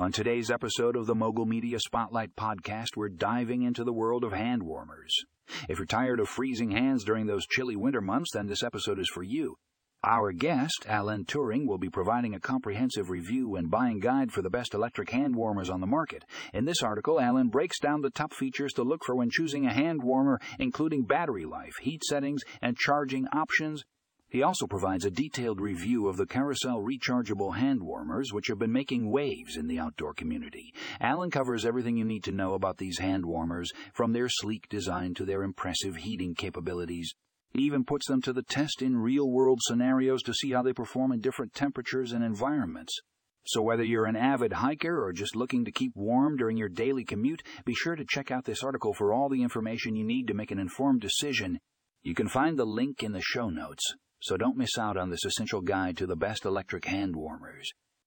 On today's episode of the Mogul Media Spotlight podcast, we're diving into the world of hand warmers. If you're tired of freezing hands during those chilly winter months, then this episode is for you. Our guest, Alan Turing, will be providing a comprehensive review and buying guide for the best electric hand warmers on the market. In this article, Alan breaks down the top features to look for when choosing a hand warmer, including battery life, heat settings, and charging options. He also provides a detailed review of the Karecel rechargeable hand warmers, which have been making waves in the outdoor community. Alan covers everything you need to know about these hand warmers, from their sleek design to their impressive heating capabilities. He even puts them to the test in real world scenarios to see how they perform in different temperatures and environments. So, whether you're an avid hiker or just looking to keep warm during your daily commute, be sure to check out this article for all the information you need to make an informed decision. You can find the link in the show notes, so don't miss out on this essential guide to the best electric hand warmers.